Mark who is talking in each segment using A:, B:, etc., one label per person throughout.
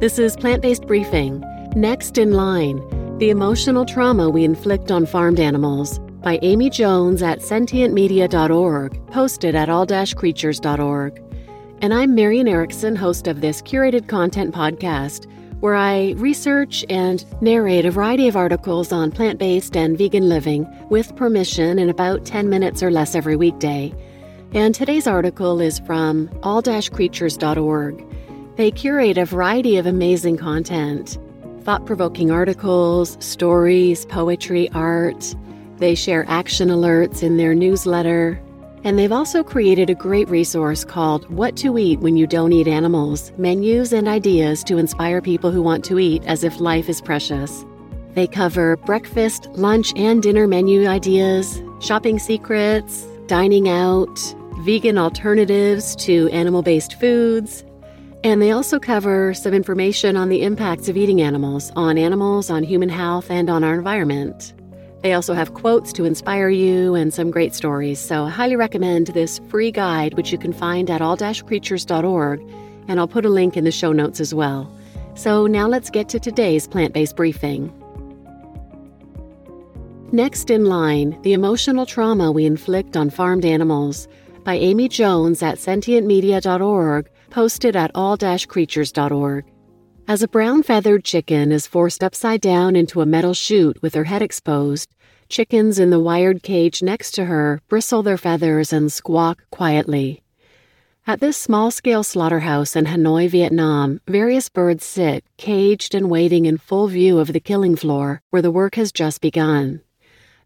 A: This is Plant Based Briefing. Next in line The Emotional Trauma We Inflict on Farmed Animals by Amy Jones at sentientmedia.org, posted at all creatures.org. And I'm Marian Erickson, host of this curated content podcast, where I research and narrate a variety of articles on plant based and vegan living with permission in about 10 minutes or less every weekday. And today's article is from all creatures.org. They curate a variety of amazing content thought provoking articles, stories, poetry, art. They share action alerts in their newsletter. And they've also created a great resource called What to Eat When You Don't Eat Animals menus and ideas to inspire people who want to eat as if life is precious. They cover breakfast, lunch, and dinner menu ideas, shopping secrets, dining out, vegan alternatives to animal based foods, and they also cover some information on the impacts of eating animals on animals, on human health, and on our environment. They also have quotes to inspire you and some great stories, so I highly recommend this free guide, which you can find at all-creatures.org, and I'll put a link in the show notes as well. So now let's get to today's plant based briefing. Next in line, the emotional trauma we inflict on farmed animals by Amy Jones at sentientmedia.org, posted at all-creatures.org. As a brown feathered chicken is forced upside down into a metal chute with her head exposed, chickens in the wired cage next to her bristle their feathers and squawk quietly. At this small scale slaughterhouse in Hanoi, Vietnam, various birds sit, caged and waiting in full view of the killing floor where the work has just begun.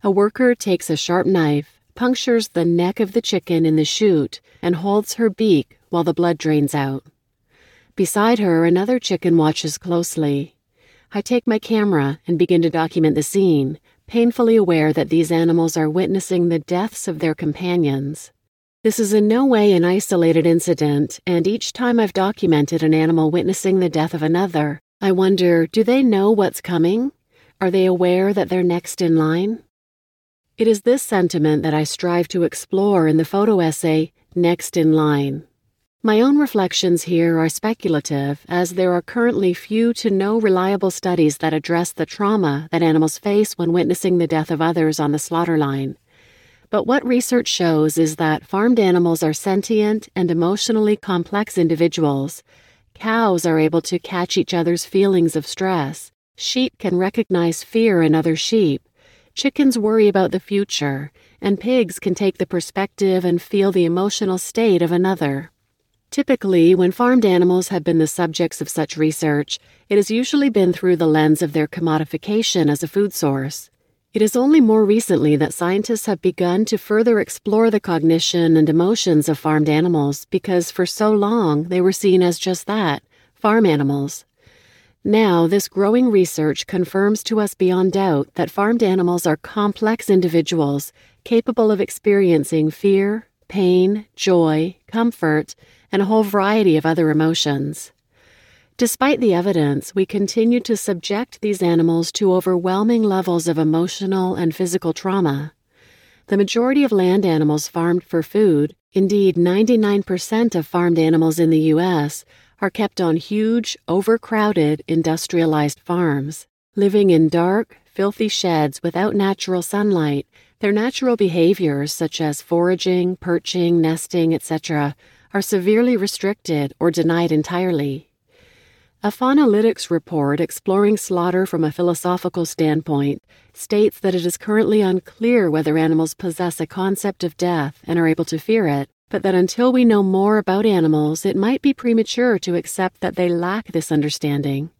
A: A worker takes a sharp knife, punctures the neck of the chicken in the chute, and holds her beak while the blood drains out. Beside her, another chicken watches closely. I take my camera and begin to document the scene, painfully aware that these animals are witnessing the deaths of their companions. This is in no way an isolated incident, and each time I've documented an animal witnessing the death of another, I wonder do they know what's coming? Are they aware that they're next in line? It is this sentiment that I strive to explore in the photo essay Next in Line. My own reflections here are speculative, as there are currently few to no reliable studies that address the trauma that animals face when witnessing the death of others on the slaughter line. But what research shows is that farmed animals are sentient and emotionally complex individuals. Cows are able to catch each other's feelings of stress. Sheep can recognize fear in other sheep. Chickens worry about the future, and pigs can take the perspective and feel the emotional state of another. Typically, when farmed animals have been the subjects of such research, it has usually been through the lens of their commodification as a food source. It is only more recently that scientists have begun to further explore the cognition and emotions of farmed animals because for so long they were seen as just that farm animals. Now, this growing research confirms to us beyond doubt that farmed animals are complex individuals capable of experiencing fear, pain, joy, comfort, and a whole variety of other emotions. Despite the evidence, we continue to subject these animals to overwhelming levels of emotional and physical trauma. The majority of land animals farmed for food, indeed 99% of farmed animals in the U.S., are kept on huge, overcrowded, industrialized farms. Living in dark, filthy sheds without natural sunlight, their natural behaviors, such as foraging, perching, nesting, etc., are severely restricted or denied entirely. A Faunalytics report exploring slaughter from a philosophical standpoint states that it is currently unclear whether animals possess a concept of death and are able to fear it, but that until we know more about animals, it might be premature to accept that they lack this understanding.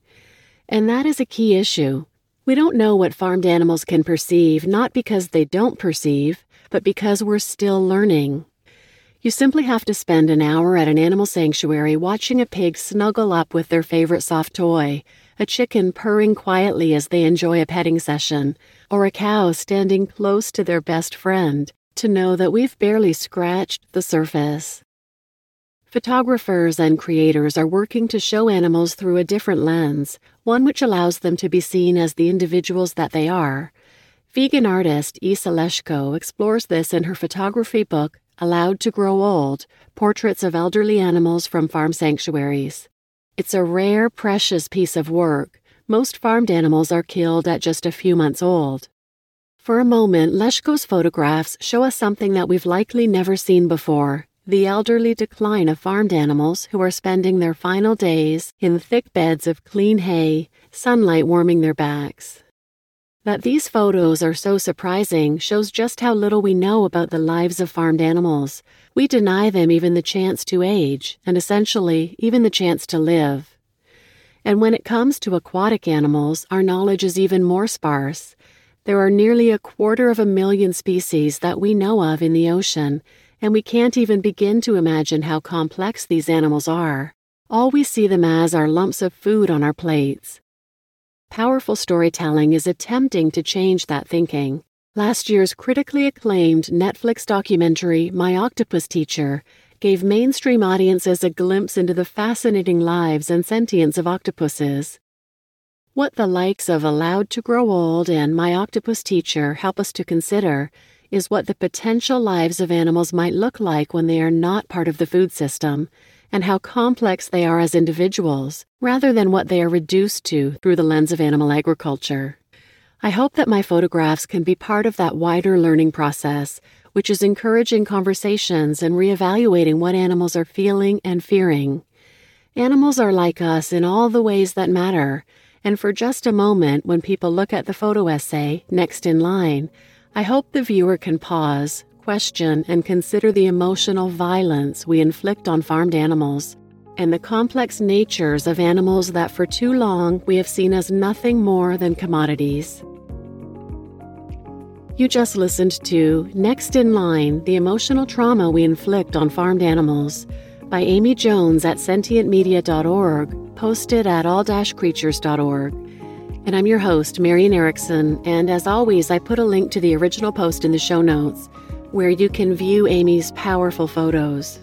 A: And that is a key issue. We don't know what farmed animals can perceive, not because they don't perceive, but because we're still learning. You simply have to spend an hour at an animal sanctuary watching a pig snuggle up with their favorite soft toy, a chicken purring quietly as they enjoy a petting session, or a cow standing close to their best friend, to know that we've barely scratched the surface. Photographers and creators are working to show animals through a different lens, one which allows them to be seen as the individuals that they are. Vegan artist Isa Leshko explores this in her photography book, Allowed to Grow Old Portraits of Elderly Animals from Farm Sanctuaries. It's a rare, precious piece of work. Most farmed animals are killed at just a few months old. For a moment, Leshko's photographs show us something that we've likely never seen before the elderly decline of farmed animals who are spending their final days in thick beds of clean hay, sunlight warming their backs. That these photos are so surprising shows just how little we know about the lives of farmed animals. We deny them even the chance to age, and essentially, even the chance to live. And when it comes to aquatic animals, our knowledge is even more sparse. There are nearly a quarter of a million species that we know of in the ocean, and we can't even begin to imagine how complex these animals are. All we see them as are lumps of food on our plates. Powerful storytelling is attempting to change that thinking. Last year's critically acclaimed Netflix documentary, My Octopus Teacher, gave mainstream audiences a glimpse into the fascinating lives and sentience of octopuses. What the likes of Allowed to Grow Old and My Octopus Teacher help us to consider is what the potential lives of animals might look like when they are not part of the food system and how complex they are as individuals, rather than what they are reduced to through the lens of animal agriculture. I hope that my photographs can be part of that wider learning process, which is encouraging conversations and reevaluating what animals are feeling and fearing. Animals are like us in all the ways that matter, and for just a moment, when people look at the photo essay, next in line, I hope the viewer can pause, question and consider the emotional violence we inflict on farmed animals and the complex natures of animals that for too long we have seen as nothing more than commodities. You just listened to Next in Line The Emotional Trauma We Inflict on Farmed Animals by Amy Jones at sentientmedia.org, posted at all-creatures.org. And I'm your host, Marian Erickson, and as always, I put a link to the original post in the show notes where you can view Amy's powerful photos.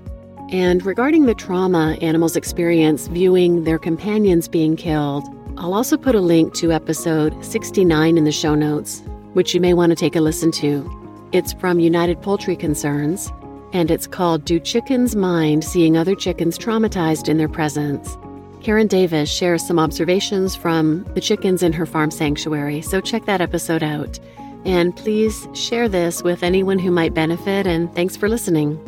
A: And regarding the trauma animals experience viewing their companions being killed, I'll also put a link to episode 69 in the show notes, which you may want to take a listen to. It's from United Poultry Concerns, and it's called Do Chickens Mind Seeing Other Chickens Traumatized in Their Presence? Karen Davis shares some observations from the chickens in her farm sanctuary, so check that episode out. And please share this with anyone who might benefit, and thanks for listening.